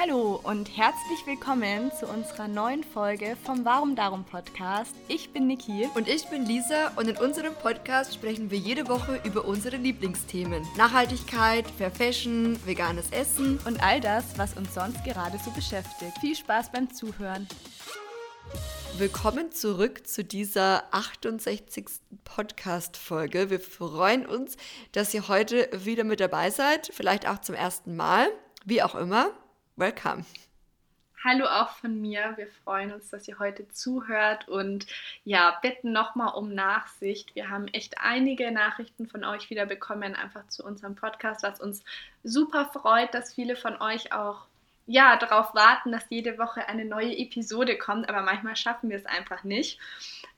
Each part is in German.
Hallo und herzlich willkommen zu unserer neuen Folge vom Warum Darum Podcast. Ich bin Niki. Und ich bin Lisa und in unserem Podcast sprechen wir jede Woche über unsere Lieblingsthemen. Nachhaltigkeit, Fair Fashion, veganes Essen und all das, was uns sonst gerade so beschäftigt. Viel Spaß beim Zuhören. Willkommen zurück zu dieser 68. Podcast-Folge. Wir freuen uns, dass ihr heute wieder mit dabei seid, vielleicht auch zum ersten Mal, wie auch immer. Welcome. Hallo auch von mir. Wir freuen uns, dass ihr heute zuhört und ja, bitten nochmal um Nachsicht. Wir haben echt einige Nachrichten von euch wieder bekommen, einfach zu unserem Podcast, was uns super freut, dass viele von euch auch ja, darauf warten, dass jede Woche eine neue Episode kommt, aber manchmal schaffen wir es einfach nicht.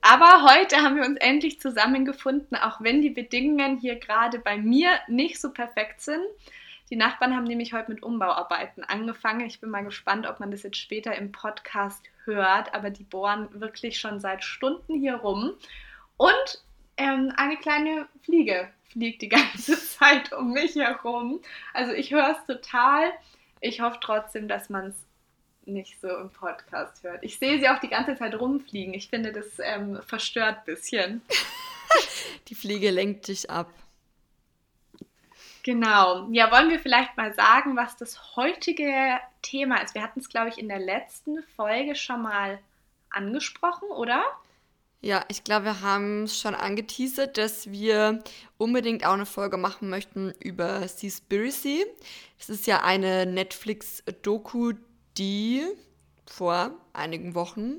Aber heute haben wir uns endlich zusammengefunden, auch wenn die Bedingungen hier gerade bei mir nicht so perfekt sind. Die Nachbarn haben nämlich heute mit Umbauarbeiten angefangen. Ich bin mal gespannt, ob man das jetzt später im Podcast hört, aber die bohren wirklich schon seit Stunden hier rum. Und ähm, eine kleine Fliege fliegt die ganze Zeit um mich herum. Also ich höre es total. Ich hoffe trotzdem, dass man es nicht so im Podcast hört. Ich sehe sie auch die ganze Zeit rumfliegen. Ich finde, das ähm, verstört ein bisschen. die Fliege lenkt dich ab. Genau. Ja, wollen wir vielleicht mal sagen, was das heutige Thema ist? Wir hatten es, glaube ich, in der letzten Folge schon mal angesprochen, oder? Ja, ich glaube, wir haben es schon angeteasert, dass wir unbedingt auch eine Folge machen möchten über Seaspiracy. Es ist ja eine Netflix-Doku, die vor einigen Wochen,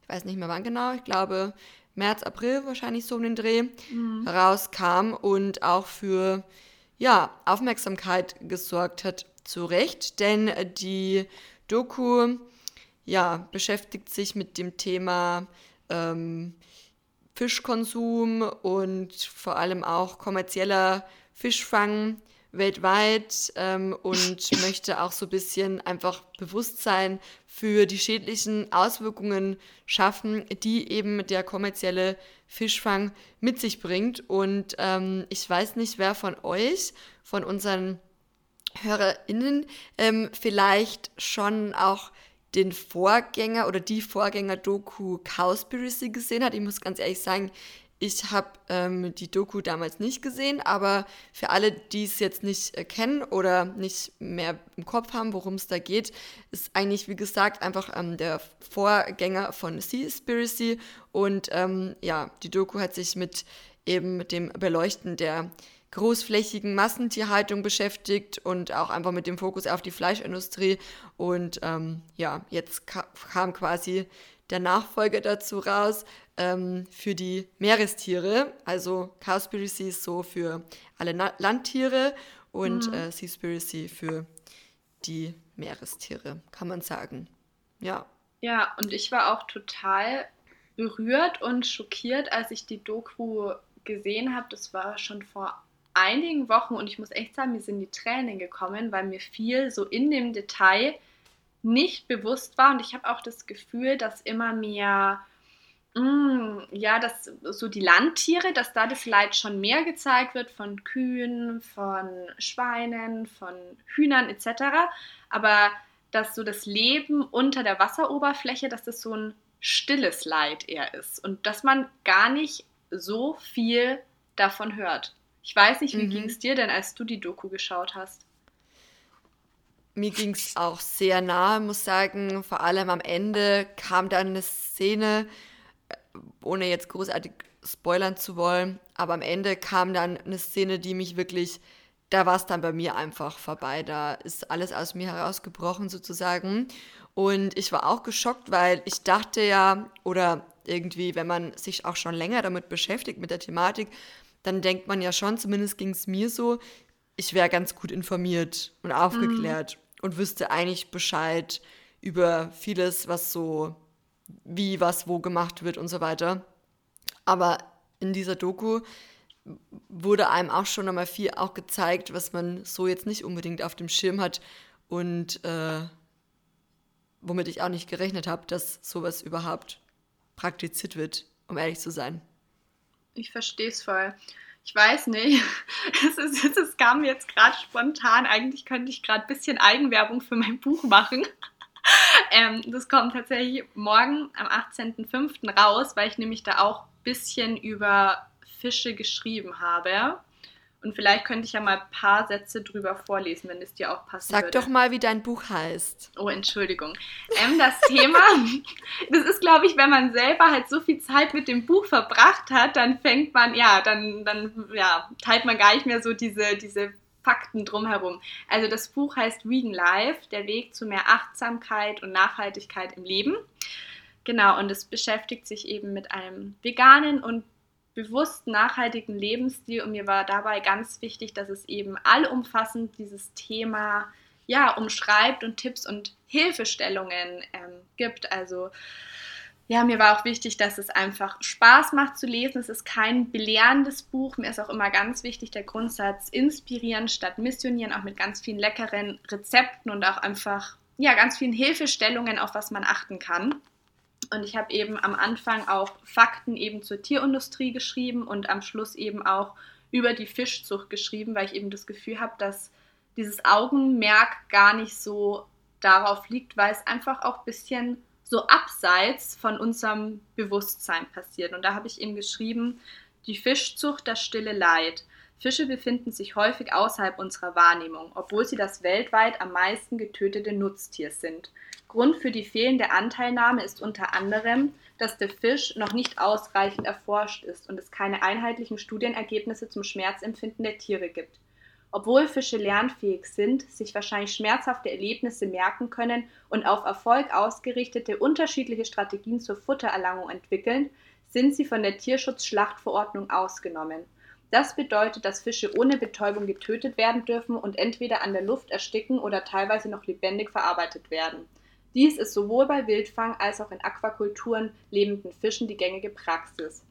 ich weiß nicht mehr wann genau, ich glaube März, April wahrscheinlich so um den Dreh, mhm. rauskam und auch für ja, Aufmerksamkeit gesorgt hat. Zu Recht, denn die Doku ja, beschäftigt sich mit dem Thema ähm, Fischkonsum und vor allem auch kommerzieller Fischfang weltweit ähm, und möchte auch so ein bisschen einfach Bewusstsein für die schädlichen Auswirkungen schaffen, die eben der kommerzielle Fischfang mit sich bringt. Und ähm, ich weiß nicht, wer von euch, von unseren HörerInnen, ähm, vielleicht schon auch den Vorgänger oder die Vorgänger-Doku Cowspiracy gesehen hat. Ich muss ganz ehrlich sagen, ich habe ähm, die Doku damals nicht gesehen, aber für alle, die es jetzt nicht äh, kennen oder nicht mehr im Kopf haben, worum es da geht, ist eigentlich, wie gesagt, einfach ähm, der Vorgänger von Seaspiracy. Und ähm, ja, die Doku hat sich mit eben mit dem Beleuchten der großflächigen Massentierhaltung beschäftigt und auch einfach mit dem Fokus auf die Fleischindustrie. Und ähm, ja, jetzt ka kam quasi der Nachfolger dazu raus ähm, für die Meerestiere. Also Cowspiracy ist so für alle Na Landtiere und mhm. äh, Seaspiracy für die Meerestiere, kann man sagen. Ja. Ja, und ich war auch total berührt und schockiert, als ich die Doku gesehen habe. Das war schon vor einigen Wochen und ich muss echt sagen, mir sind die Tränen gekommen, weil mir viel so in dem Detail nicht bewusst war und ich habe auch das Gefühl, dass immer mehr ja, dass so die Landtiere, dass da das Leid schon mehr gezeigt wird von Kühen, von Schweinen, von Hühnern etc. Aber dass so das Leben unter der Wasseroberfläche, dass das so ein stilles Leid eher ist und dass man gar nicht so viel davon hört. Ich weiß nicht, wie mhm. ging es dir denn, als du die Doku geschaut hast? Mir ging es auch sehr nah, muss sagen. Vor allem am Ende kam dann eine Szene, ohne jetzt großartig spoilern zu wollen, aber am Ende kam dann eine Szene, die mich wirklich, da war es dann bei mir einfach vorbei. Da ist alles aus mir herausgebrochen sozusagen. Und ich war auch geschockt, weil ich dachte ja, oder irgendwie, wenn man sich auch schon länger damit beschäftigt, mit der Thematik, dann denkt man ja schon, zumindest ging es mir so, ich wäre ganz gut informiert und aufgeklärt mhm. und wüsste eigentlich Bescheid über vieles, was so, wie, was, wo gemacht wird und so weiter. Aber in dieser Doku wurde einem auch schon einmal viel auch gezeigt, was man so jetzt nicht unbedingt auf dem Schirm hat und äh, womit ich auch nicht gerechnet habe, dass sowas überhaupt praktiziert wird, um ehrlich zu sein ich verstehe es voll. ich weiß nicht. Es, ist, es kam jetzt gerade spontan. Eigentlich könnte ich gerade ein bisschen Eigenwerbung für mein Buch machen. ähm, das kommt tatsächlich morgen am 18.05. raus, weil ich nämlich da auch ein bisschen über Fische geschrieben habe. Und vielleicht könnte ich ja mal ein paar Sätze drüber vorlesen, wenn es dir auch passt. Sag würde. doch mal, wie dein Buch heißt. Oh, Entschuldigung. Ähm, das Thema, das ist, glaube ich, wenn man selber halt so viel Zeit mit dem Buch verbracht hat, dann fängt man, ja, dann, dann ja, teilt man gar nicht mehr so diese, diese Fakten drumherum. Also das Buch heißt Vegan Life, der Weg zu mehr Achtsamkeit und Nachhaltigkeit im Leben. Genau, und es beschäftigt sich eben mit einem veganen und bewusst nachhaltigen Lebensstil und mir war dabei ganz wichtig, dass es eben allumfassend dieses Thema ja umschreibt und Tipps und Hilfestellungen ähm, gibt. Also ja, mir war auch wichtig, dass es einfach Spaß macht zu lesen. Es ist kein belehrendes Buch. Mir ist auch immer ganz wichtig der Grundsatz inspirieren statt missionieren, auch mit ganz vielen leckeren Rezepten und auch einfach ja ganz vielen Hilfestellungen, auf was man achten kann. Und ich habe eben am Anfang auch Fakten eben zur Tierindustrie geschrieben und am Schluss eben auch über die Fischzucht geschrieben, weil ich eben das Gefühl habe, dass dieses Augenmerk gar nicht so darauf liegt, weil es einfach auch ein bisschen so abseits von unserem Bewusstsein passiert. Und da habe ich eben geschrieben, die Fischzucht, das stille Leid. Fische befinden sich häufig außerhalb unserer Wahrnehmung, obwohl sie das weltweit am meisten getötete Nutztier sind. Grund für die fehlende Anteilnahme ist unter anderem, dass der Fisch noch nicht ausreichend erforscht ist und es keine einheitlichen Studienergebnisse zum Schmerzempfinden der Tiere gibt. Obwohl Fische lernfähig sind, sich wahrscheinlich schmerzhafte Erlebnisse merken können und auf Erfolg ausgerichtete unterschiedliche Strategien zur Futtererlangung entwickeln, sind sie von der Tierschutzschlachtverordnung ausgenommen. Das bedeutet, dass Fische ohne Betäubung getötet werden dürfen und entweder an der Luft ersticken oder teilweise noch lebendig verarbeitet werden. Dies ist sowohl bei Wildfang als auch in Aquakulturen lebenden Fischen die gängige Praxis.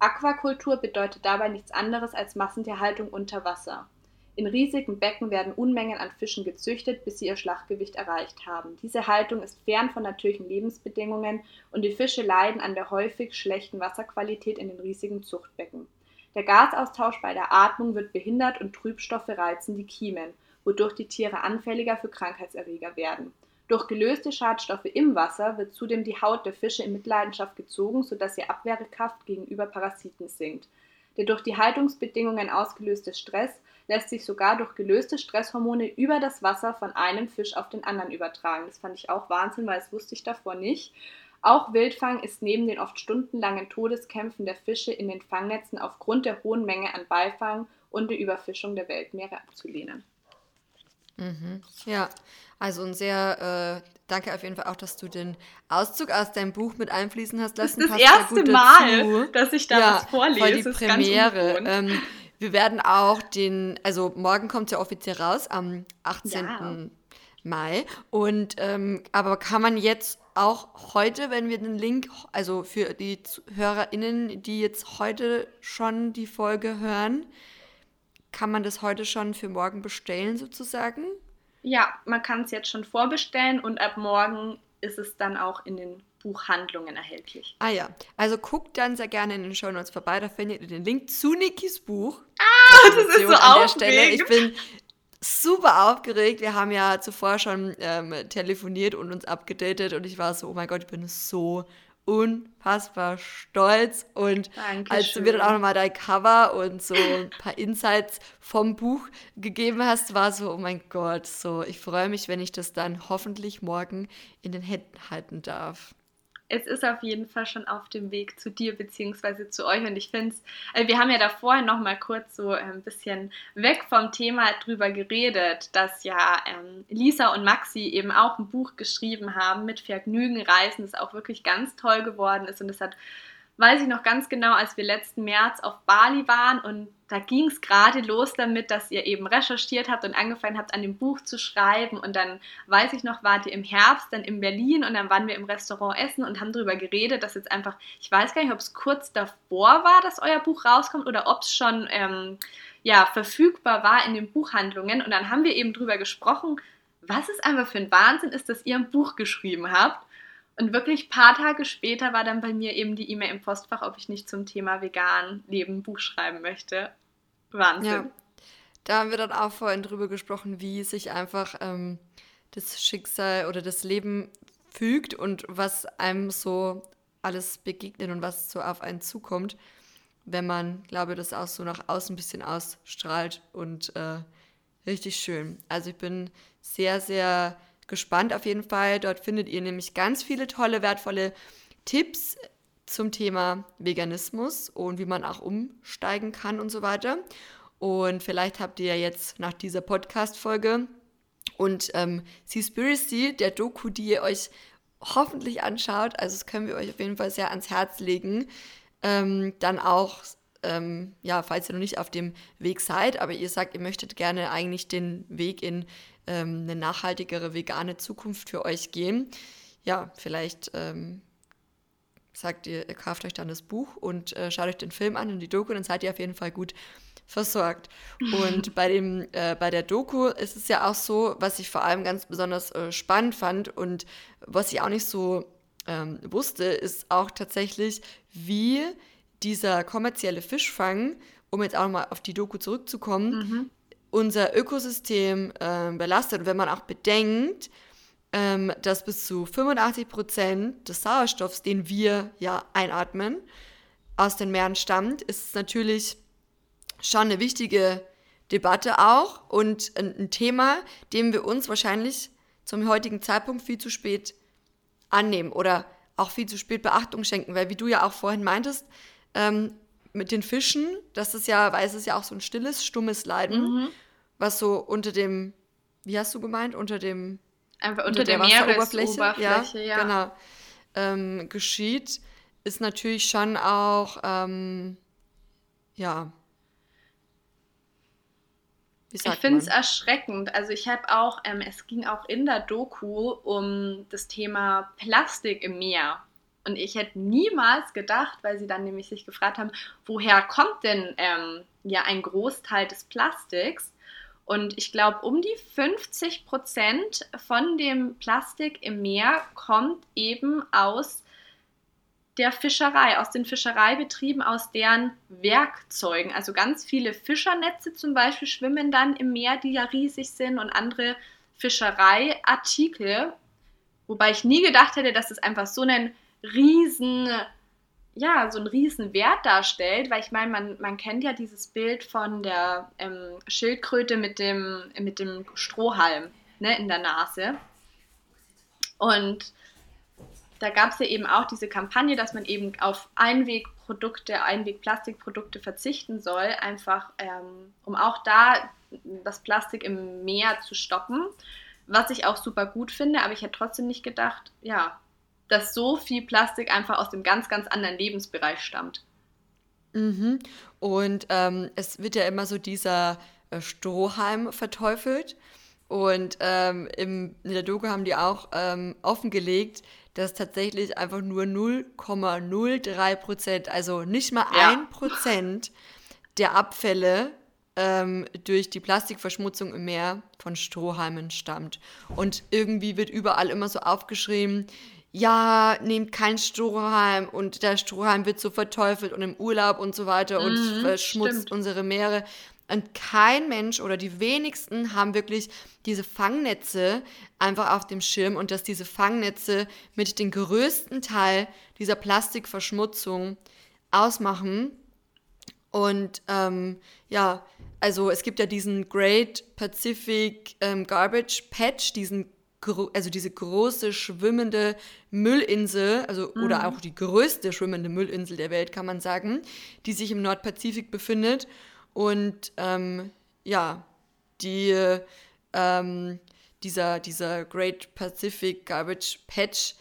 Aquakultur bedeutet dabei nichts anderes als Massentierhaltung unter Wasser. In riesigen Becken werden Unmengen an Fischen gezüchtet, bis sie ihr Schlachtgewicht erreicht haben. Diese Haltung ist fern von natürlichen Lebensbedingungen und die Fische leiden an der häufig schlechten Wasserqualität in den riesigen Zuchtbecken. Der Gasaustausch bei der Atmung wird behindert und Trübstoffe reizen die Kiemen, wodurch die Tiere anfälliger für Krankheitserreger werden. Durch gelöste Schadstoffe im Wasser wird zudem die Haut der Fische in Mitleidenschaft gezogen, sodass ihr Abwehrkraft gegenüber Parasiten sinkt. Der durch die Haltungsbedingungen ausgelöste Stress lässt sich sogar durch gelöste Stresshormone über das Wasser von einem Fisch auf den anderen übertragen. Das fand ich auch Wahnsinn, weil das wusste ich davor nicht. Auch Wildfang ist neben den oft stundenlangen Todeskämpfen der Fische in den Fangnetzen aufgrund der hohen Menge an Beifang und der Überfischung der Weltmeere abzulehnen. Mhm. Ja, also ein sehr, äh, danke auf jeden Fall auch, dass du den Auszug aus deinem Buch mit einfließen hast lassen. Das ist das erste Mal, dass ich da ja, was vorlese. Voll die das Premiere. Ähm, wir werden auch den, also morgen kommt es ja offiziell raus, am 18. Ja. Mai. Und ähm, aber kann man jetzt auch heute, wenn wir den Link, also für die HörerInnen, die jetzt heute schon die Folge hören, kann man das heute schon für morgen bestellen sozusagen? Ja, man kann es jetzt schon vorbestellen und ab morgen ist es dann auch in den Buchhandlungen erhältlich. Ah ja, also guckt dann sehr gerne in den Show Notes vorbei, da findet ihr den Link zu Nikis Buch. Ah, das ist so an der Stelle. Ich bin super aufgeregt. Wir haben ja zuvor schon ähm, telefoniert und uns abgedatet und ich war so, oh mein Gott, ich bin so unfassbar stolz. Und Dankeschön. als du mir dann auch nochmal dein Cover und so ein paar Insights vom Buch gegeben hast, war so, oh mein Gott, so, ich freue mich, wenn ich das dann hoffentlich morgen in den Händen halten darf es ist auf jeden Fall schon auf dem Weg zu dir bzw. zu euch und ich finde es, äh, wir haben ja da vorhin noch mal kurz so ein bisschen weg vom Thema drüber geredet, dass ja ähm, Lisa und Maxi eben auch ein Buch geschrieben haben mit Vergnügen reisen, das auch wirklich ganz toll geworden ist und es hat weiß ich noch ganz genau, als wir letzten März auf Bali waren und da ging es gerade los damit, dass ihr eben recherchiert habt und angefangen habt, an dem Buch zu schreiben. Und dann weiß ich noch, wart ihr im Herbst dann in Berlin und dann waren wir im Restaurant essen und haben darüber geredet, dass jetzt einfach, ich weiß gar nicht, ob es kurz davor war, dass euer Buch rauskommt oder ob es schon ähm, ja, verfügbar war in den Buchhandlungen. Und dann haben wir eben darüber gesprochen, was es einfach für ein Wahnsinn ist, dass ihr ein Buch geschrieben habt. Und wirklich ein paar Tage später war dann bei mir eben die E-Mail im Postfach, ob ich nicht zum Thema vegan Leben ein Buch schreiben möchte. Wahnsinn. Ja. Da haben wir dann auch vorhin drüber gesprochen, wie sich einfach ähm, das Schicksal oder das Leben fügt und was einem so alles begegnet und was so auf einen zukommt, wenn man, glaube ich, das auch so nach außen ein bisschen ausstrahlt und äh, richtig schön. Also ich bin sehr, sehr gespannt auf jeden Fall. Dort findet ihr nämlich ganz viele tolle, wertvolle Tipps zum Thema Veganismus und wie man auch umsteigen kann und so weiter. Und vielleicht habt ihr ja jetzt nach dieser Podcast-Folge und ähm, Seaspiracy, der Doku, die ihr euch hoffentlich anschaut, also das können wir euch auf jeden Fall sehr ans Herz legen, ähm, dann auch, ähm, ja, falls ihr noch nicht auf dem Weg seid, aber ihr sagt, ihr möchtet gerne eigentlich den Weg in ähm, eine nachhaltigere vegane Zukunft für euch gehen, ja, vielleicht ähm, sagt ihr, ihr kauft euch dann das Buch und äh, schaut euch den Film an und die Doku, dann seid ihr auf jeden Fall gut versorgt. Und bei, dem, äh, bei der Doku ist es ja auch so, was ich vor allem ganz besonders äh, spannend fand und was ich auch nicht so ähm, wusste, ist auch tatsächlich, wie dieser kommerzielle Fischfang, um jetzt auch nochmal auf die Doku zurückzukommen, mhm. Unser Ökosystem äh, belastet. Und wenn man auch bedenkt, ähm, dass bis zu 85 Prozent des Sauerstoffs, den wir ja einatmen, aus den Meeren stammt, ist es natürlich schon eine wichtige Debatte auch und ein, Thema, dem wir uns wahrscheinlich zum heutigen Zeitpunkt viel zu spät annehmen oder auch viel zu spät Beachtung schenken, weil wie du ja auch vorhin meintest, ähm, mit den Fischen, das ist ja, weil es ist ja auch so ein stilles, stummes Leiden, mhm. was so unter dem, wie hast du gemeint, unter dem einfach unter, unter der, der Meeresoberfläche, Oberfläche, ja, ja. genau, ähm, geschieht, ist natürlich schon auch, ähm, ja, ich finde es erschreckend. Also ich habe auch, ähm, es ging auch in der Doku um das Thema Plastik im Meer. Und ich hätte niemals gedacht, weil sie dann nämlich sich gefragt haben, woher kommt denn ähm, ja ein Großteil des Plastiks? Und ich glaube, um die 50 Prozent von dem Plastik im Meer kommt eben aus der Fischerei, aus den Fischereibetrieben, aus deren Werkzeugen. Also ganz viele Fischernetze zum Beispiel schwimmen dann im Meer, die ja riesig sind und andere Fischereiartikel. Wobei ich nie gedacht hätte, dass es einfach so einen riesen, ja, so einen riesen Wert darstellt, weil ich meine, man, man kennt ja dieses Bild von der ähm, Schildkröte mit dem, mit dem Strohhalm ne, in der Nase. Und da gab es ja eben auch diese Kampagne, dass man eben auf Einwegprodukte, Einwegplastikprodukte verzichten soll, einfach ähm, um auch da das Plastik im Meer zu stoppen, was ich auch super gut finde, aber ich hätte trotzdem nicht gedacht, ja, dass so viel Plastik einfach aus dem ganz, ganz anderen Lebensbereich stammt. Mhm. Und ähm, es wird ja immer so dieser äh, Strohhalm verteufelt. Und ähm, im, in der Doku haben die auch ähm, offengelegt, dass tatsächlich einfach nur 0,03 Prozent, also nicht mal ja. ein Prozent der Abfälle ähm, durch die Plastikverschmutzung im Meer von Strohhalmen stammt. Und irgendwie wird überall immer so aufgeschrieben, ja, nehmt kein Strohhalm und der Strohhalm wird so verteufelt und im Urlaub und so weiter und mhm, verschmutzt stimmt. unsere Meere. Und kein Mensch oder die wenigsten haben wirklich diese Fangnetze einfach auf dem Schirm und dass diese Fangnetze mit dem größten Teil dieser Plastikverschmutzung ausmachen. Und ähm, ja, also es gibt ja diesen Great Pacific ähm, Garbage Patch, diesen also diese große schwimmende Müllinsel, also mhm. oder auch die größte schwimmende Müllinsel der Welt, kann man sagen, die sich im Nordpazifik befindet. Und ähm, ja, die, ähm, dieser, dieser Great Pacific Garbage Patch,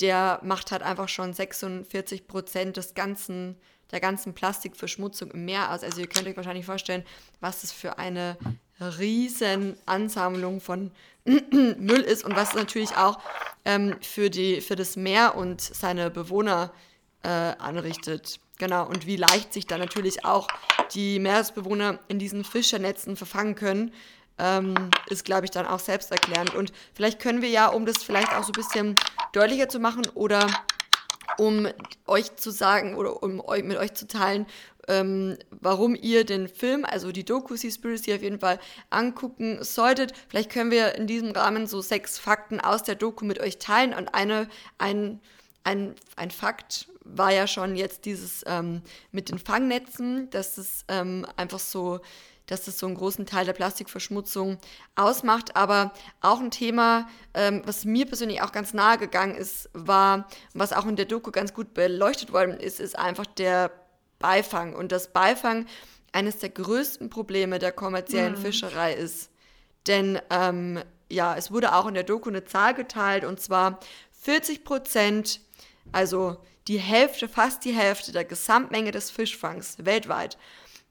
der macht halt einfach schon 46 Prozent des ganzen, der ganzen Plastikverschmutzung im Meer aus. Also ihr könnt euch wahrscheinlich vorstellen, was das für eine riesen Ansammlung von Müll ist und was natürlich auch ähm, für, die, für das Meer und seine Bewohner äh, anrichtet. Genau, und wie leicht sich da natürlich auch die Meeresbewohner in diesen Fischernetzen verfangen können, ähm, ist, glaube ich, dann auch selbsterklärend. Und vielleicht können wir ja, um das vielleicht auch so ein bisschen deutlicher zu machen oder um euch zu sagen oder um euch, mit euch zu teilen, ähm, warum ihr den Film, also die Doku Seaspiracy auf jeden Fall angucken solltet. Vielleicht können wir in diesem Rahmen so sechs Fakten aus der Doku mit euch teilen und eine, ein, ein, ein Fakt war ja schon jetzt dieses ähm, mit den Fangnetzen, dass es ähm, einfach so dass das so einen großen Teil der Plastikverschmutzung ausmacht. Aber auch ein Thema, ähm, was mir persönlich auch ganz nahe gegangen ist, war, was auch in der Doku ganz gut beleuchtet worden ist, ist einfach der Beifang. Und das Beifang eines der größten Probleme der kommerziellen mhm. Fischerei ist. Denn ähm, ja, es wurde auch in der Doku eine Zahl geteilt und zwar 40 Prozent, also die Hälfte, fast die Hälfte der Gesamtmenge des Fischfangs weltweit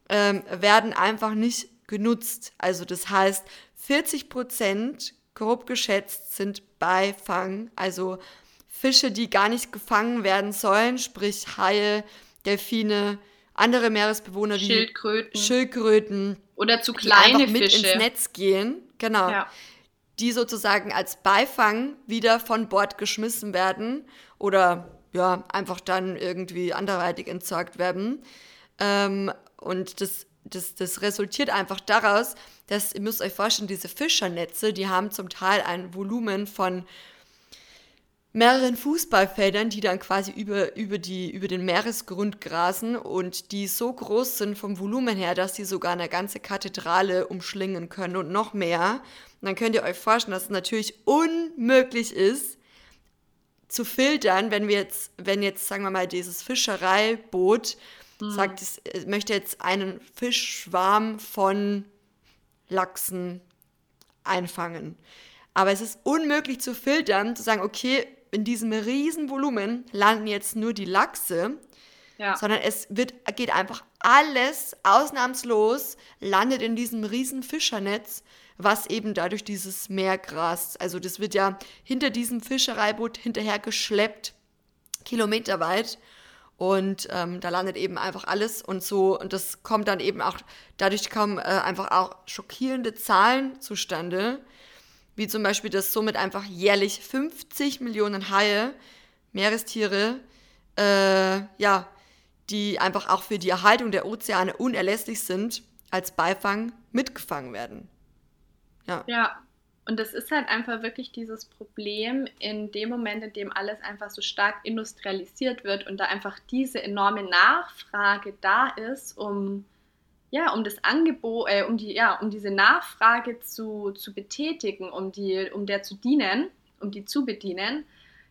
ähm, werden einfach nicht genutzt. Also das heißt, 40 Prozent, grob geschätzt, sind Beifang, also Fische, die gar nicht gefangen werden sollen, sprich Haie, Delfine, andere Meeresbewohner wie Schildkröten, Schildkröten oder zu kleine die mit Fische. ins Netz gehen, genau, ja. die sozusagen als Beifang wieder von Bord geschmissen werden oder ja einfach dann irgendwie anderweitig entsorgt werden. Ähm, und das, das, das resultiert einfach daraus, dass, ihr müsst euch vorstellen, diese Fischernetze, die haben zum Teil ein Volumen von mehreren Fußballfeldern, die dann quasi über, über, die, über den Meeresgrund grasen und die so groß sind vom Volumen her, dass sie sogar eine ganze Kathedrale umschlingen können und noch mehr. Und dann könnt ihr euch vorstellen, dass es natürlich unmöglich ist, zu filtern, wenn wir jetzt, wenn jetzt, sagen wir mal, dieses Fischereiboot hm. sagt, es möchte jetzt einen Fischschwarm von Lachsen einfangen. Aber es ist unmöglich zu filtern, zu sagen, okay, in diesem riesen Volumen landen jetzt nur die Lachse, ja. sondern es wird, geht einfach alles ausnahmslos, landet in diesem riesen Fischernetz, was eben dadurch dieses Meer grast. Also das wird ja hinter diesem Fischereiboot hinterher geschleppt, kilometerweit. Und ähm, da landet eben einfach alles und so. Und das kommt dann eben auch, dadurch kommen äh, einfach auch schockierende Zahlen zustande. Wie zum Beispiel, dass somit einfach jährlich 50 Millionen Haie, Meerestiere, äh, ja, die einfach auch für die Erhaltung der Ozeane unerlässlich sind, als Beifang mitgefangen werden. Ja. Ja, und das ist halt einfach wirklich dieses Problem in dem Moment, in dem alles einfach so stark industrialisiert wird und da einfach diese enorme Nachfrage da ist, um ja, um das Angebot, äh, um die, ja, um diese Nachfrage zu, zu betätigen, um die, um der zu dienen, um die zu bedienen,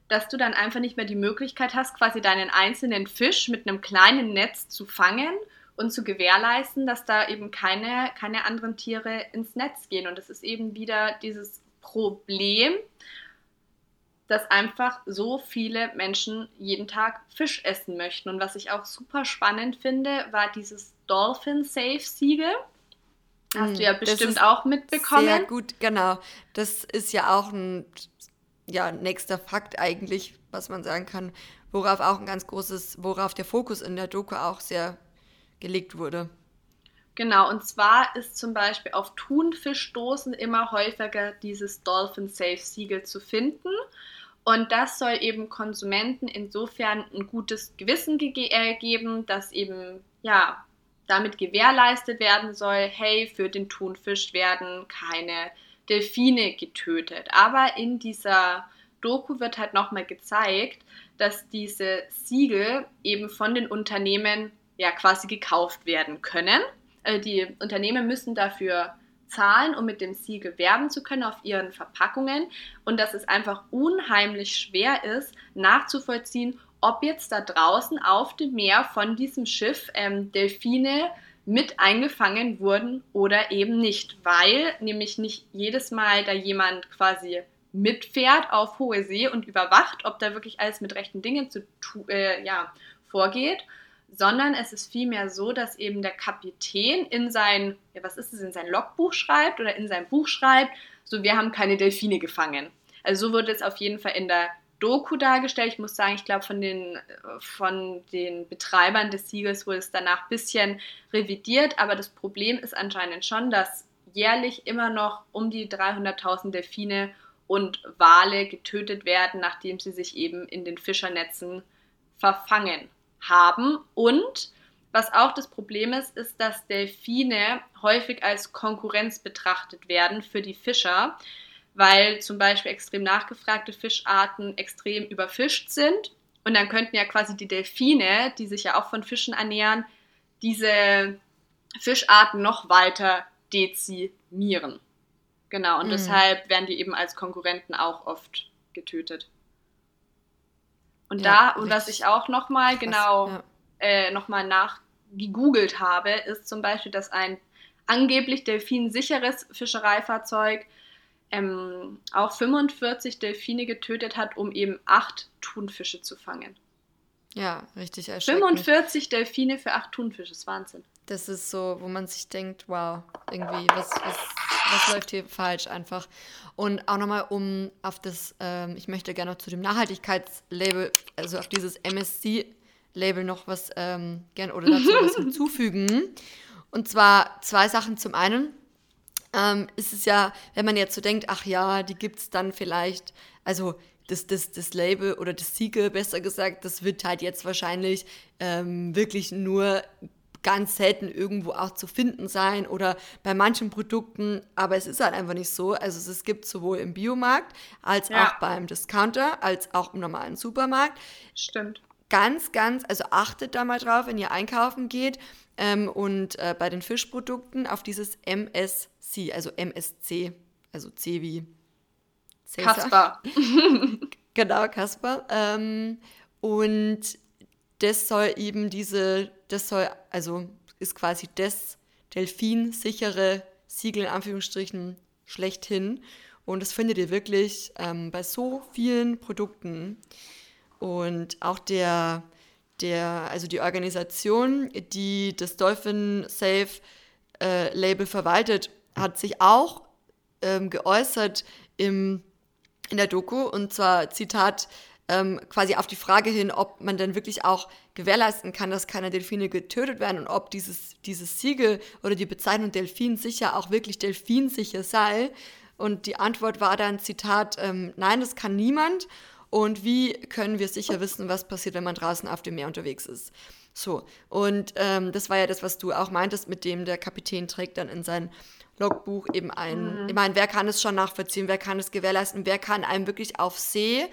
dass du dann einfach nicht mehr die Möglichkeit hast, quasi deinen einzelnen Fisch mit einem kleinen Netz zu fangen und zu gewährleisten, dass da eben keine, keine anderen Tiere ins Netz gehen. Und das ist eben wieder dieses Problem, dass einfach so viele Menschen jeden Tag Fisch essen möchten. Und was ich auch super spannend finde, war dieses Dolphin Safe Siegel. Hast du ja mm, bestimmt auch mitbekommen. Sehr gut, genau. Das ist ja auch ein ja, nächster Fakt eigentlich, was man sagen kann, worauf auch ein ganz großes, worauf der Fokus in der Doku auch sehr gelegt wurde. Genau, und zwar ist zum Beispiel auf Thunfischdosen immer häufiger dieses Dolphin Safe Siegel zu finden. Und das soll eben Konsumenten insofern ein gutes Gewissen ge äh, geben, dass eben ja damit gewährleistet werden soll, hey, für den Thunfisch werden keine Delfine getötet. Aber in dieser Doku wird halt nochmal gezeigt, dass diese Siegel eben von den Unternehmen ja quasi gekauft werden können. Äh, die Unternehmen müssen dafür zahlen, um mit dem Siegel werben zu können auf ihren Verpackungen. Und dass es einfach unheimlich schwer ist, nachzuvollziehen, ob jetzt da draußen auf dem Meer von diesem Schiff ähm, Delfine mit eingefangen wurden oder eben nicht, weil nämlich nicht jedes Mal da jemand quasi mitfährt auf hohe See und überwacht, ob da wirklich alles mit rechten Dingen zu, äh, ja, vorgeht, sondern es ist vielmehr so, dass eben der Kapitän in sein, ja, was ist es, in sein Logbuch schreibt oder in sein Buch schreibt, so wir haben keine Delfine gefangen. Also so wurde es auf jeden Fall in der Doku dargestellt. Ich muss sagen, ich glaube, von den, von den Betreibern des Siegels wurde es danach ein bisschen revidiert, aber das Problem ist anscheinend schon, dass jährlich immer noch um die 300.000 Delfine und Wale getötet werden, nachdem sie sich eben in den Fischernetzen verfangen haben. Und was auch das Problem ist, ist, dass Delfine häufig als Konkurrenz betrachtet werden für die Fischer, weil zum Beispiel extrem nachgefragte Fischarten extrem überfischt sind. Und dann könnten ja quasi die Delfine, die sich ja auch von Fischen ernähren, diese Fischarten noch weiter dezimieren. Genau, und mhm. deshalb werden die eben als Konkurrenten auch oft getötet. Und ja, da, und was ich auch nochmal genau ja. äh, nochmal nachgegoogelt habe, ist zum Beispiel, dass ein angeblich delfinsicheres Fischereifahrzeug ähm, auch 45 Delfine getötet hat, um eben acht Thunfische zu fangen. Ja, richtig erschreckend. 45 Delfine für acht Thunfische, das ist Wahnsinn. Das ist so, wo man sich denkt, wow, irgendwie, was, was, was läuft hier falsch einfach. Und auch nochmal, um auf das, ähm, ich möchte gerne noch zu dem Nachhaltigkeitslabel, also auf dieses MSC-Label noch was ähm, gerne oder dazu was hinzufügen. Und zwar zwei Sachen. Zum einen ähm, ist es ja, wenn man jetzt so denkt, ach ja, die gibt es dann vielleicht, also das, das, das Label oder das Siegel, besser gesagt, das wird halt jetzt wahrscheinlich ähm, wirklich nur ganz selten irgendwo auch zu finden sein oder bei manchen Produkten, aber es ist halt einfach nicht so. Also es gibt sowohl im Biomarkt als ja. auch beim Discounter, als auch im normalen Supermarkt. Stimmt. Ganz, ganz, also achtet da mal drauf, wenn ihr einkaufen geht ähm, und äh, bei den Fischprodukten auf dieses MSC, also MSC, also C wie Cäsar. Kasper. genau, Kasper. Ähm, und das soll eben diese, das soll, also ist quasi das delfinsichere Siegel in Anführungsstrichen schlechthin. Und das findet ihr wirklich ähm, bei so vielen Produkten. Und auch der, der, also die Organisation, die das Dolphin Safe äh, Label verwaltet, hat sich auch ähm, geäußert im in der Doku und zwar Zitat ähm, quasi auf die Frage hin, ob man denn wirklich auch gewährleisten kann, dass keine Delfine getötet werden und ob dieses, dieses Siegel oder die Bezeichnung Delfinsicher auch wirklich delfinsicher sei. Und die Antwort war dann, Zitat, ähm, nein, das kann niemand. Und wie können wir sicher wissen, was passiert, wenn man draußen auf dem Meer unterwegs ist? So, und ähm, das war ja das, was du auch meintest, mit dem der Kapitän trägt dann in sein Logbuch eben ein. Mhm. Ich meine, wer kann es schon nachvollziehen, wer kann es gewährleisten, wer kann einem wirklich auf See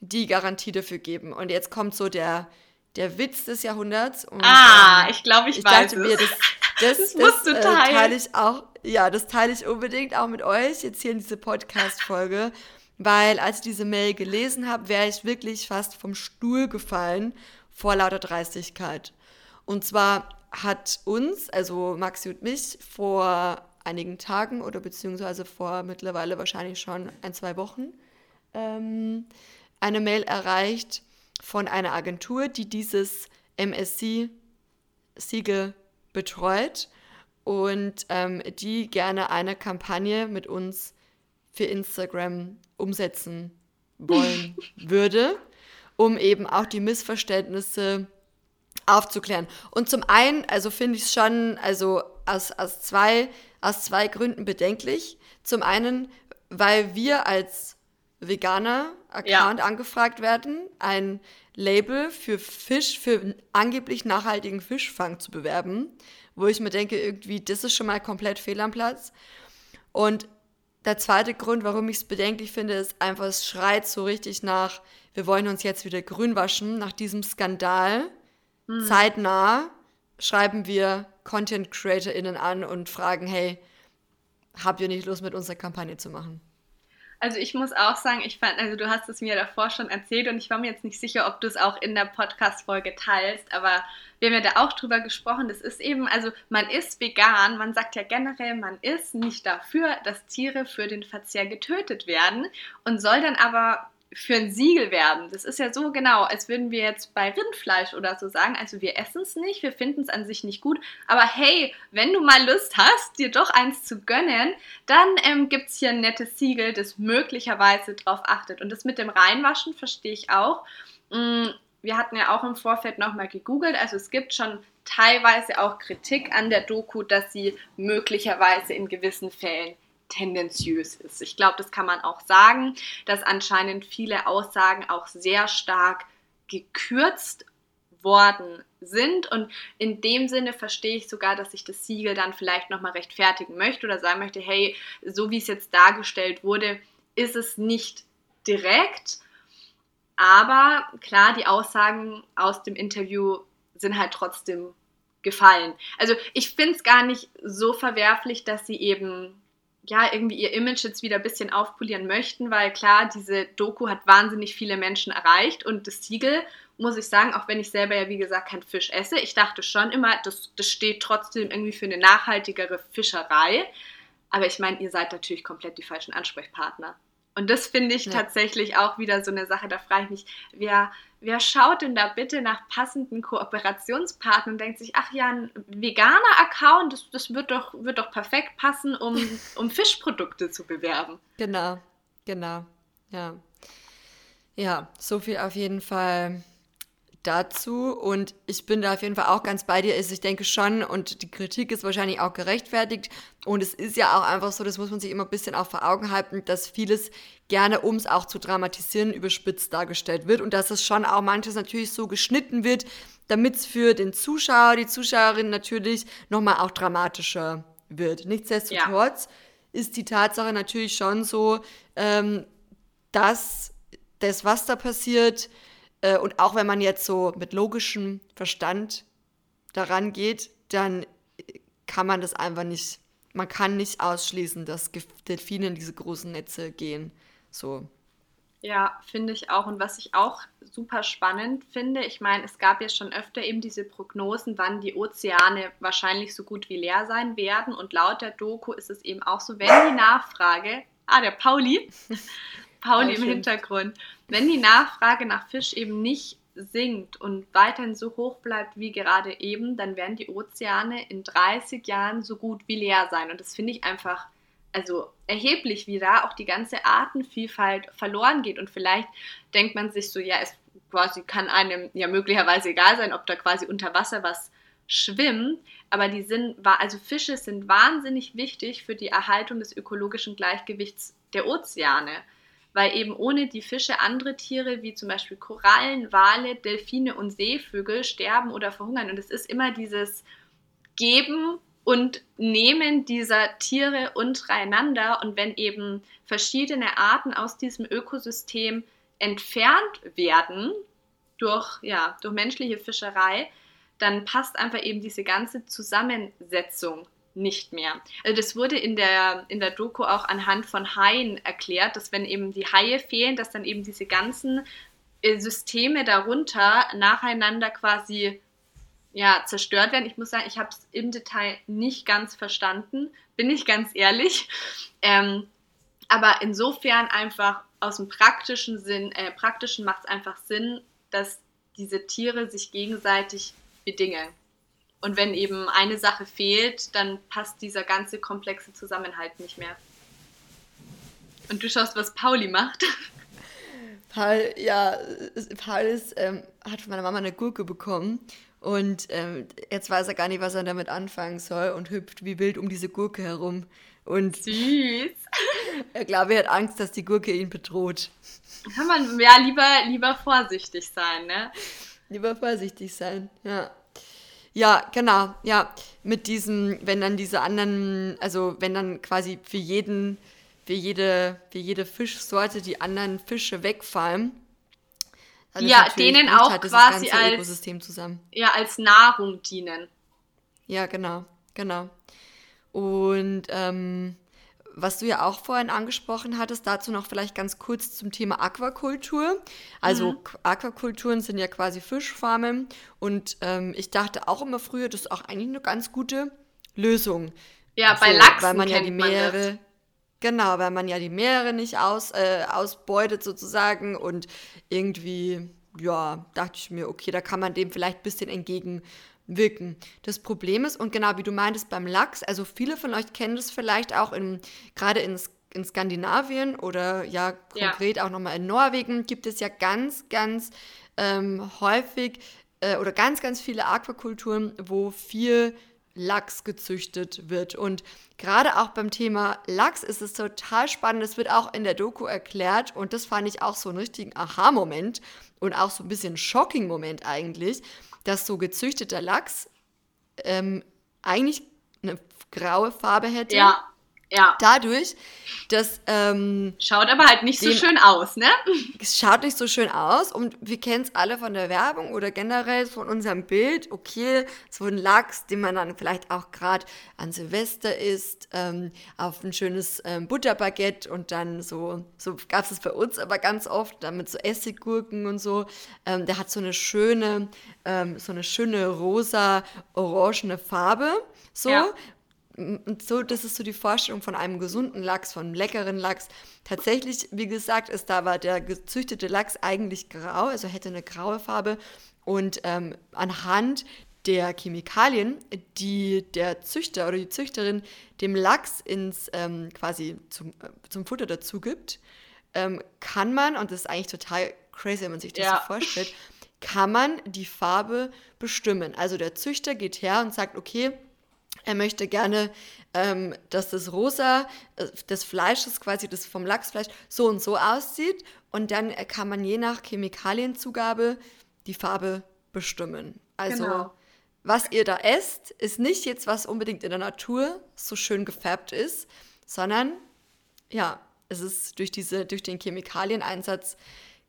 die Garantie dafür geben? Und jetzt kommt so der, der Witz des Jahrhunderts. Und, ah, ähm, ich glaube, ich, ich weiß dachte es. Mir, das, das, das, musst das, du teilen. Äh, teile ich auch, ja, das teile ich unbedingt auch mit euch jetzt hier in diese Podcast-Folge. Weil als ich diese Mail gelesen habe, wäre ich wirklich fast vom Stuhl gefallen vor lauter Dreistigkeit. Und zwar hat uns, also Maxi und mich, vor einigen Tagen oder beziehungsweise vor mittlerweile wahrscheinlich schon ein, zwei Wochen ähm, eine Mail erreicht von einer Agentur, die dieses MSC-Siegel betreut und ähm, die gerne eine Kampagne mit uns für Instagram umsetzen wollen würde, um eben auch die Missverständnisse aufzuklären. Und zum einen, also finde ich es schon, also aus, aus zwei aus zwei Gründen bedenklich. Zum einen, weil wir als Veganer-Account ja. angefragt werden, ein Label für Fisch, für angeblich nachhaltigen Fischfang zu bewerben, wo ich mir denke, irgendwie, das ist schon mal komplett fehl am Platz. Und der zweite Grund, warum ich es bedenklich finde, ist einfach, es schreit so richtig nach, wir wollen uns jetzt wieder grün waschen, nach diesem Skandal. Hm. Zeitnah schreiben wir Content CreatorInnen an und fragen, hey, habt ihr nicht Lust, mit unserer Kampagne zu machen? Also ich muss auch sagen, ich fand, also du hast es mir davor schon erzählt und ich war mir jetzt nicht sicher, ob du es auch in der Podcast-Folge teilst, aber wir haben ja da auch drüber gesprochen. Das ist eben, also man ist vegan, man sagt ja generell, man ist nicht dafür, dass Tiere für den Verzehr getötet werden und soll dann aber für ein Siegel werden. Das ist ja so genau, als würden wir jetzt bei Rindfleisch oder so sagen, also wir essen es nicht, wir finden es an sich nicht gut, aber hey, wenn du mal Lust hast, dir doch eins zu gönnen, dann ähm, gibt es hier ein nettes Siegel, das möglicherweise darauf achtet. Und das mit dem Reinwaschen verstehe ich auch. Mm, wir hatten ja auch im Vorfeld nochmal gegoogelt, also es gibt schon teilweise auch Kritik an der Doku, dass sie möglicherweise in gewissen Fällen tendenziös ist. Ich glaube, das kann man auch sagen, dass anscheinend viele Aussagen auch sehr stark gekürzt worden sind. Und in dem Sinne verstehe ich sogar, dass ich das Siegel dann vielleicht nochmal rechtfertigen möchte oder sagen möchte, hey, so wie es jetzt dargestellt wurde, ist es nicht direkt. Aber klar, die Aussagen aus dem Interview sind halt trotzdem gefallen. Also ich finde es gar nicht so verwerflich, dass sie eben ja irgendwie ihr Image jetzt wieder ein bisschen aufpolieren möchten, weil klar, diese Doku hat wahnsinnig viele Menschen erreicht und das Siegel, muss ich sagen, auch wenn ich selber ja wie gesagt kein Fisch esse, ich dachte schon immer, das, das steht trotzdem irgendwie für eine nachhaltigere Fischerei. Aber ich meine, ihr seid natürlich komplett die falschen Ansprechpartner. Und das finde ich ja. tatsächlich auch wieder so eine Sache, da frage ich mich, wer, wer schaut denn da bitte nach passenden Kooperationspartnern und denkt sich, ach ja, ein veganer Account, das, das wird, doch, wird doch perfekt passen, um, um Fischprodukte zu bewerben. Genau, genau, ja. Ja, so viel auf jeden Fall dazu und ich bin da auf jeden Fall auch ganz bei dir. Also ich denke schon und die Kritik ist wahrscheinlich auch gerechtfertigt und es ist ja auch einfach so, das muss man sich immer ein bisschen auch vor Augen halten, dass vieles gerne, um es auch zu dramatisieren, überspitzt dargestellt wird und dass es schon auch manches natürlich so geschnitten wird, damit es für den Zuschauer, die Zuschauerin natürlich nochmal auch dramatischer wird. Nichtsdestotrotz ja. ist die Tatsache natürlich schon so, ähm, dass das, was da passiert, äh, und auch wenn man jetzt so mit logischem Verstand daran geht, dann kann man das einfach nicht, man kann nicht ausschließen, dass Delfine in diese großen Netze gehen. So. Ja, finde ich auch. Und was ich auch super spannend finde, ich meine, es gab ja schon öfter eben diese Prognosen, wann die Ozeane wahrscheinlich so gut wie leer sein werden. Und laut der Doku ist es eben auch so, wenn die Nachfrage, ah, der Pauli, Pauli im Hintergrund. Wenn die Nachfrage nach Fisch eben nicht sinkt und weiterhin so hoch bleibt wie gerade eben, dann werden die Ozeane in 30 Jahren so gut wie leer sein. Und das finde ich einfach also erheblich, wie da auch die ganze Artenvielfalt verloren geht. Und vielleicht denkt man sich so, ja, es quasi kann einem ja möglicherweise egal sein, ob da quasi unter Wasser was schwimmt, aber die sind, also Fische sind wahnsinnig wichtig für die Erhaltung des ökologischen Gleichgewichts der Ozeane weil eben ohne die Fische andere Tiere wie zum Beispiel Korallen, Wale, Delfine und Seevögel sterben oder verhungern. Und es ist immer dieses Geben und Nehmen dieser Tiere untereinander. Und wenn eben verschiedene Arten aus diesem Ökosystem entfernt werden durch, ja, durch menschliche Fischerei, dann passt einfach eben diese ganze Zusammensetzung nicht mehr. Also das wurde in der, in der Doku auch anhand von Haien erklärt, dass wenn eben die Haie fehlen, dass dann eben diese ganzen äh, Systeme darunter nacheinander quasi ja, zerstört werden. Ich muss sagen, ich habe es im Detail nicht ganz verstanden, bin ich ganz ehrlich. Ähm, aber insofern einfach aus dem praktischen Sinn, äh, praktischen macht es einfach Sinn, dass diese Tiere sich gegenseitig bedingen. Und wenn eben eine Sache fehlt, dann passt dieser ganze komplexe Zusammenhalt nicht mehr. Und du schaust, was Pauli macht. Paul, ja, Paul ist, ähm, hat von meiner Mama eine Gurke bekommen und ähm, jetzt weiß er gar nicht, was er damit anfangen soll und hüpft wie wild um diese Gurke herum. Und Süß. Er glaube, er hat Angst, dass die Gurke ihn bedroht. Kann man ja lieber, lieber vorsichtig sein, ne? Lieber vorsichtig sein, ja. Ja, genau, ja. Mit diesem, wenn dann diese anderen, also wenn dann quasi für jeden, für jede, für jede Fischsorte die anderen Fische wegfallen. ja, denen auch halt quasi als. Ja, als Nahrung dienen. Ja, genau, genau. Und ähm, was du ja auch vorhin angesprochen hattest, dazu noch vielleicht ganz kurz zum Thema Aquakultur. Also mhm. Aquakulturen sind ja quasi Fischfarmen und ähm, ich dachte auch immer früher, das ist auch eigentlich eine ganz gute Lösung. Ja, bei so, Lachsen weil man ja die Meere, genau, weil man ja die Meere nicht aus, äh, ausbeutet sozusagen und irgendwie, ja, dachte ich mir, okay, da kann man dem vielleicht ein bisschen entgegen wirken. Das Problem ist, und genau wie du meintest beim Lachs, also viele von euch kennen das vielleicht auch in, gerade in, in Skandinavien oder ja konkret ja. auch nochmal in Norwegen gibt es ja ganz, ganz ähm, häufig äh, oder ganz, ganz viele Aquakulturen, wo viel Lachs gezüchtet wird. Und gerade auch beim Thema Lachs ist es total spannend. Es wird auch in der Doku erklärt und das fand ich auch so einen richtigen Aha-Moment und auch so ein bisschen Shocking-Moment eigentlich, dass so gezüchteter Lachs ähm, eigentlich eine graue Farbe hätte. Ja. Ja. Dadurch, dass. Ähm, schaut aber halt nicht so schön aus, ne? Es schaut nicht so schön aus und wir kennen es alle von der Werbung oder generell von unserem Bild. Okay, so ein Lachs, den man dann vielleicht auch gerade an Silvester isst, ähm, auf ein schönes ähm, Butterbaguette und dann so, so gab es es bei uns aber ganz oft, dann mit so Essiggurken und so. Ähm, der hat so eine schöne, ähm, so eine schöne rosa-orangene Farbe. So. Ja und so, das ist so die Vorstellung von einem gesunden Lachs, von einem leckeren Lachs. Tatsächlich, wie gesagt, ist da war der gezüchtete Lachs eigentlich grau, also hätte eine graue Farbe. Und ähm, anhand der Chemikalien, die der Züchter oder die Züchterin dem Lachs ins ähm, quasi zum, äh, zum Futter dazu gibt, ähm, kann man, und das ist eigentlich total crazy, wenn man sich das ja. so vorstellt, kann man die Farbe bestimmen. Also der Züchter geht her und sagt, okay, er möchte gerne, ähm, dass das Rosa äh, des Fleisches, quasi das vom Lachsfleisch, so und so aussieht. Und dann kann man je nach Chemikalienzugabe die Farbe bestimmen. Also, genau. was ihr da esst, ist nicht jetzt, was unbedingt in der Natur so schön gefärbt ist, sondern ja, es ist durch, diese, durch den Chemikalieneinsatz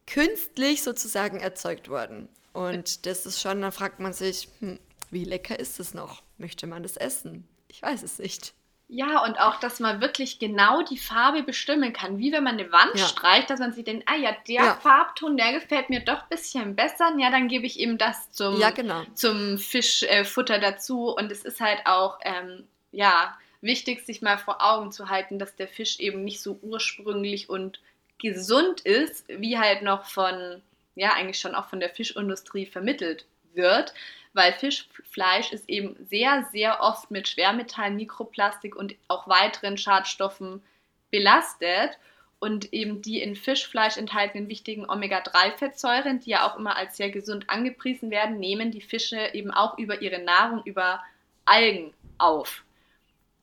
künstlich sozusagen erzeugt worden. Und das ist schon, dann fragt man sich, hm, wie lecker ist es noch? Möchte man das essen? Ich weiß es nicht. Ja, und auch, dass man wirklich genau die Farbe bestimmen kann, wie wenn man eine Wand ja. streicht, dass man sich denkt, ah ja, der ja. Farbton, der gefällt mir doch ein bisschen besser. Ja, dann gebe ich eben das zum, ja, genau. zum Fischfutter äh, dazu. Und es ist halt auch, ähm, ja, wichtig, sich mal vor Augen zu halten, dass der Fisch eben nicht so ursprünglich und gesund ist, wie halt noch von, ja, eigentlich schon auch von der Fischindustrie vermittelt wird weil Fischfleisch ist eben sehr, sehr oft mit Schwermetallen, Mikroplastik und auch weiteren Schadstoffen belastet. Und eben die in Fischfleisch enthaltenen wichtigen Omega-3-Fettsäuren, die ja auch immer als sehr gesund angepriesen werden, nehmen die Fische eben auch über ihre Nahrung, über Algen auf.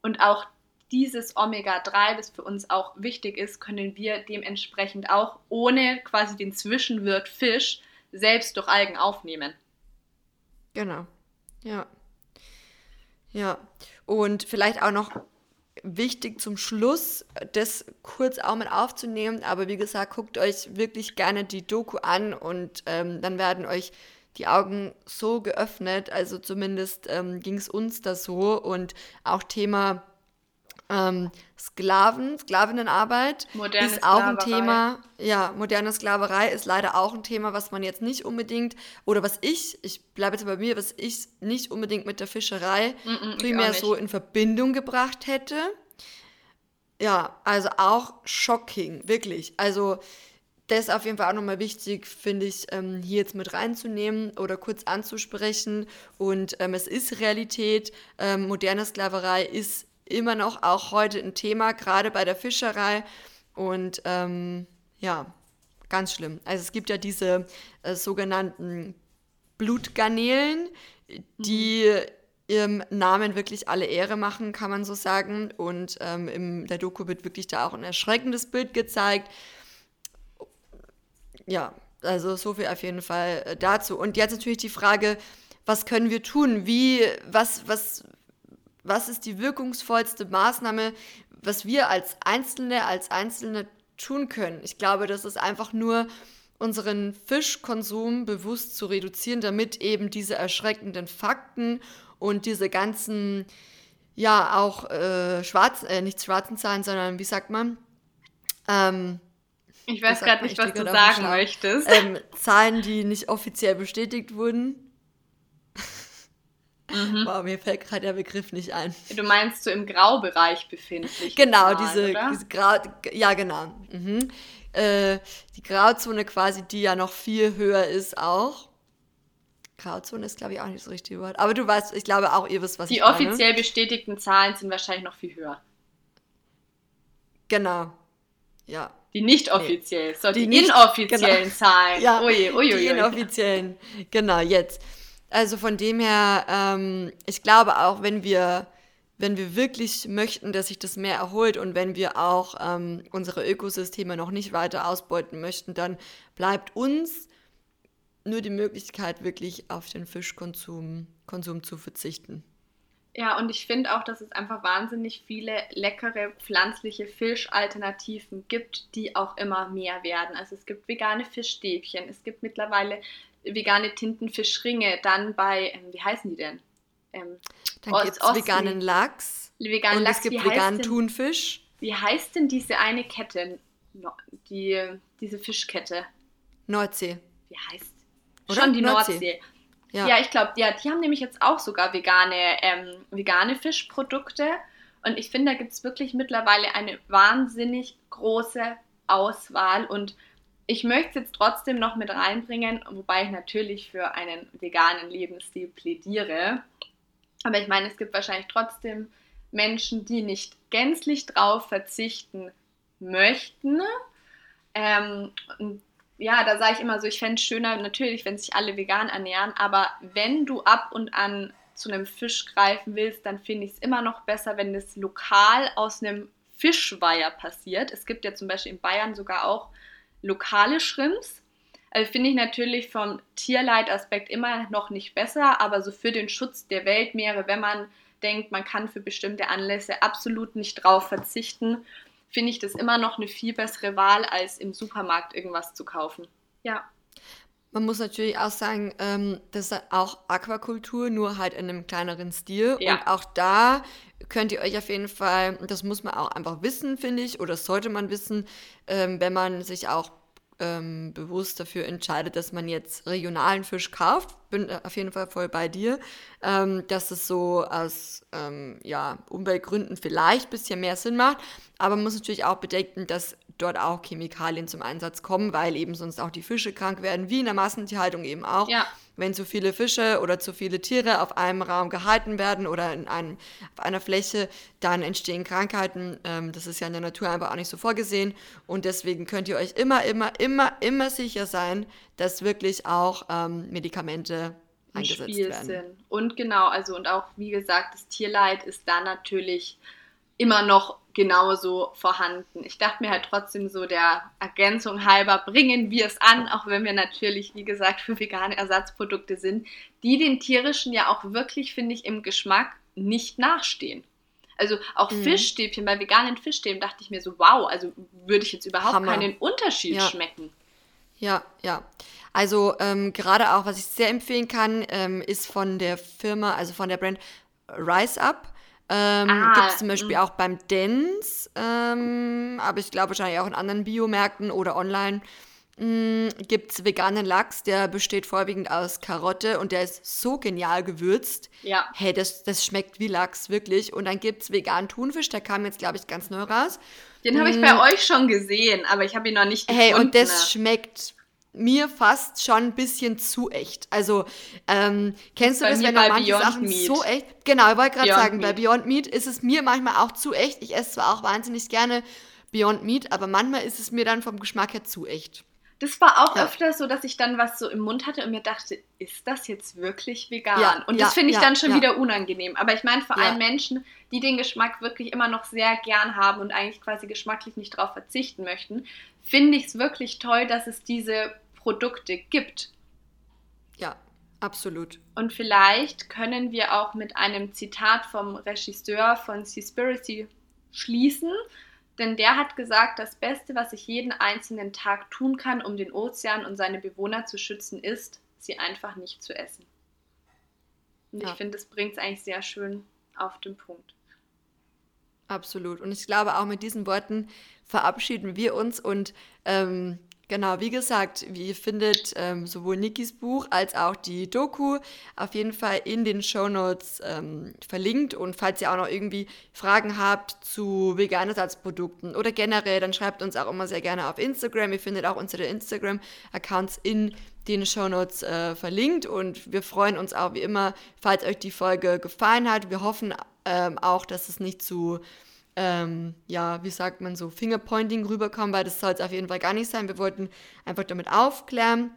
Und auch dieses Omega-3, das für uns auch wichtig ist, können wir dementsprechend auch ohne quasi den Zwischenwirt Fisch selbst durch Algen aufnehmen. Genau. Ja. Ja. Und vielleicht auch noch wichtig zum Schluss, das kurz auch mit aufzunehmen. Aber wie gesagt, guckt euch wirklich gerne die Doku an und ähm, dann werden euch die Augen so geöffnet. Also zumindest ähm, ging es uns da so. Und auch Thema ähm, Sklaven, Sklavinnenarbeit moderne ist auch ein Thema. Ja, moderne Sklaverei ist leider auch ein Thema, was man jetzt nicht unbedingt, oder was ich, ich bleibe jetzt bei mir, was ich nicht unbedingt mit der Fischerei mm -mm, primär so in Verbindung gebracht hätte. Ja, also auch shocking, wirklich. Also das ist auf jeden Fall auch nochmal wichtig, finde ich, ähm, hier jetzt mit reinzunehmen oder kurz anzusprechen. Und ähm, es ist Realität. Ähm, moderne Sklaverei ist immer noch auch heute ein Thema, gerade bei der Fischerei. Und ähm, ja, ganz schlimm. Also es gibt ja diese äh, sogenannten Blutgarnelen, die mhm. ihrem Namen wirklich alle Ehre machen, kann man so sagen. Und ähm, in der Doku wird wirklich da auch ein erschreckendes Bild gezeigt. Ja, also so viel auf jeden Fall äh, dazu. Und jetzt natürlich die Frage, was können wir tun? Wie, was, was, was ist die wirkungsvollste Maßnahme, was wir als Einzelne, als Einzelne tun können. Ich glaube, das ist einfach nur unseren Fischkonsum bewusst zu reduzieren, damit eben diese erschreckenden Fakten und diese ganzen, ja, auch äh, schwarz, äh, nicht schwarzen Zahlen, sondern wie sagt man? Ähm, ich weiß gerade nicht, was du sagen möchtest. Ähm, Zahlen, die nicht offiziell bestätigt wurden. Mhm. Wow, mir fällt gerade der Begriff nicht ein. Du meinst so im Graubereich befindlich? Genau, Zahlen, diese, diese Grau, ja genau. Mhm. Äh, die Grauzone quasi, die ja noch viel höher ist auch. Grauzone ist, glaube ich, auch nicht so richtig Wort. Aber du weißt, ich glaube auch, ihr wisst, was die ich meine. Die offiziell bestätigten Zahlen sind wahrscheinlich noch viel höher. Genau. Ja. Die nicht offiziell, nee. so die, die nicht, inoffiziellen genau. Zahlen. Ja, oje, oje, die inoffiziellen. Genau, jetzt. Also von dem her, ähm, ich glaube auch, wenn wir, wenn wir wirklich möchten, dass sich das mehr erholt und wenn wir auch ähm, unsere Ökosysteme noch nicht weiter ausbeuten möchten, dann bleibt uns nur die Möglichkeit, wirklich auf den Fischkonsum Konsum zu verzichten. Ja, und ich finde auch, dass es einfach wahnsinnig viele leckere pflanzliche Fischalternativen gibt, die auch immer mehr werden. Also es gibt vegane Fischstäbchen, es gibt mittlerweile vegane Tintenfischringe, dann bei, ähm, wie heißen die denn? Ähm, dann gibt es veganen Lachs veganen und Lachs, es gibt veganen denn, Thunfisch. Wie heißt denn diese eine Kette, die, diese Fischkette? Nordsee. Wie heißt? Oder? Schon die Nordsee. Nordsee. Ja, ja ich glaube, ja, die haben nämlich jetzt auch sogar vegane, ähm, vegane Fischprodukte. Und ich finde, da gibt es wirklich mittlerweile eine wahnsinnig große Auswahl. Und ich möchte es jetzt trotzdem noch mit reinbringen, wobei ich natürlich für einen veganen Lebensstil plädiere. Aber ich meine, es gibt wahrscheinlich trotzdem Menschen, die nicht gänzlich drauf verzichten möchten. Ähm, ja, da sage ich immer so, ich fände es schöner natürlich, wenn sich alle vegan ernähren, aber wenn du ab und an zu einem Fisch greifen willst, dann finde ich es immer noch besser, wenn es lokal aus einem Fischweiher passiert. Es gibt ja zum Beispiel in Bayern sogar auch lokale Shrimps. Also finde ich natürlich vom Tierleitaspekt immer noch nicht besser, aber so für den Schutz der Weltmeere, wenn man denkt, man kann für bestimmte Anlässe absolut nicht drauf verzichten, finde ich das immer noch eine viel bessere Wahl, als im Supermarkt irgendwas zu kaufen. Ja. Man muss natürlich auch sagen, ähm, das ist auch Aquakultur, nur halt in einem kleineren Stil. Ja. Und auch da könnt ihr euch auf jeden Fall, das muss man auch einfach wissen, finde ich, oder sollte man wissen, ähm, wenn man sich auch ähm, bewusst dafür entscheidet, dass man jetzt regionalen Fisch kauft, bin äh, auf jeden Fall voll bei dir, ähm, dass es so aus ähm, ja, Umweltgründen vielleicht ein bisschen mehr Sinn macht. Aber man muss natürlich auch bedenken, dass dort auch Chemikalien zum Einsatz kommen, weil eben sonst auch die Fische krank werden, wie in der Massentierhaltung eben auch. Ja. Wenn zu viele Fische oder zu viele Tiere auf einem Raum gehalten werden oder in einem, auf einer Fläche, dann entstehen Krankheiten. Ähm, das ist ja in der Natur einfach auch nicht so vorgesehen. Und deswegen könnt ihr euch immer, immer, immer, immer sicher sein, dass wirklich auch ähm, Medikamente eingesetzt Spiel werden. Sind. Und genau, also und auch wie gesagt, das Tierleid ist da natürlich immer noch genauso vorhanden. Ich dachte mir halt trotzdem so der Ergänzung halber, bringen wir es an, auch wenn wir natürlich, wie gesagt, für vegane Ersatzprodukte sind, die den tierischen ja auch wirklich, finde ich, im Geschmack nicht nachstehen. Also auch mhm. Fischstäbchen, bei veganen Fischstäbchen dachte ich mir so, wow, also würde ich jetzt überhaupt Hammer. keinen Unterschied ja. schmecken. Ja, ja. Also ähm, gerade auch, was ich sehr empfehlen kann, ähm, ist von der Firma, also von der Brand Rise Up. Ähm, ah, Gibt es zum Beispiel mh. auch beim Dance, ähm, aber ich glaube wahrscheinlich auch in anderen Biomärkten oder online. Mm, Gibt es veganen Lachs, der besteht vorwiegend aus Karotte und der ist so genial gewürzt. Ja. Hey, das, das schmeckt wie Lachs, wirklich. Und dann gibt es veganen Thunfisch, der kam jetzt, glaube ich, ganz neu raus. Den habe ich bei mm. euch schon gesehen, aber ich habe ihn noch nicht gefunden. Hey, und das schmeckt mir fast schon ein bisschen zu echt. Also, ähm, kennst du das, wenn du manche Beyond Sachen Meat. so echt... Genau, ich wollte gerade sagen, Meat. bei Beyond Meat ist es mir manchmal auch zu echt. Ich esse zwar auch wahnsinnig gerne Beyond Meat, aber manchmal ist es mir dann vom Geschmack her zu echt. Das war auch ja. öfter so, dass ich dann was so im Mund hatte und mir dachte, ist das jetzt wirklich vegan? Ja, und das ja, finde ich dann schon wieder unangenehm. Aber ich meine, vor allem Menschen, die den Geschmack wirklich immer noch sehr gern haben und eigentlich quasi geschmacklich nicht darauf verzichten möchten, finde ich es wirklich toll, dass es diese Produkte gibt. Ja, absolut. Und vielleicht können wir auch mit einem Zitat vom Regisseur von Seaspiracy schließen, denn der hat gesagt, das Beste, was ich jeden einzelnen Tag tun kann, um den Ozean und seine Bewohner zu schützen, ist, sie einfach nicht zu essen. Und ja. ich finde, das bringt es eigentlich sehr schön auf den Punkt. Absolut. Und ich glaube, auch mit diesen Worten verabschieden wir uns und ähm, Genau, wie gesagt, ihr findet ähm, sowohl Nikis Buch als auch die Doku auf jeden Fall in den Show Notes ähm, verlinkt. Und falls ihr auch noch irgendwie Fragen habt zu veganen Ersatzprodukten oder generell, dann schreibt uns auch immer sehr gerne auf Instagram. Ihr findet auch unsere Instagram-Accounts in den Show Notes äh, verlinkt. Und wir freuen uns auch wie immer, falls euch die Folge gefallen hat. Wir hoffen ähm, auch, dass es nicht zu ähm, ja, wie sagt man so, Fingerpointing rüberkommen, weil das soll es auf jeden Fall gar nicht sein. Wir wollten einfach damit aufklären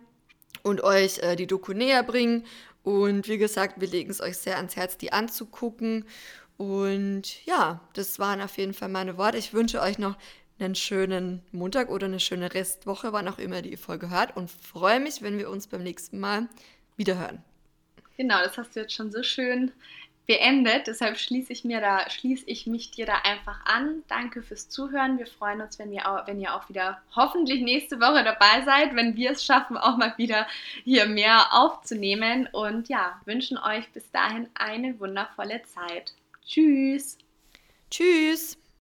und euch äh, die Doku näher bringen. Und wie gesagt, wir legen es euch sehr ans Herz, die anzugucken. Und ja, das waren auf jeden Fall meine Worte. Ich wünsche euch noch einen schönen Montag oder eine schöne Restwoche, wann auch immer die Folge hört. Und freue mich, wenn wir uns beim nächsten Mal wieder hören. Genau, das hast du jetzt schon so schön beendet. Deshalb schließe ich mir da, schließe ich mich dir da einfach an. Danke fürs Zuhören. Wir freuen uns, wenn ihr auch, wenn ihr auch wieder hoffentlich nächste Woche dabei seid, wenn wir es schaffen, auch mal wieder hier mehr aufzunehmen. Und ja, wünschen euch bis dahin eine wundervolle Zeit. Tschüss. Tschüss.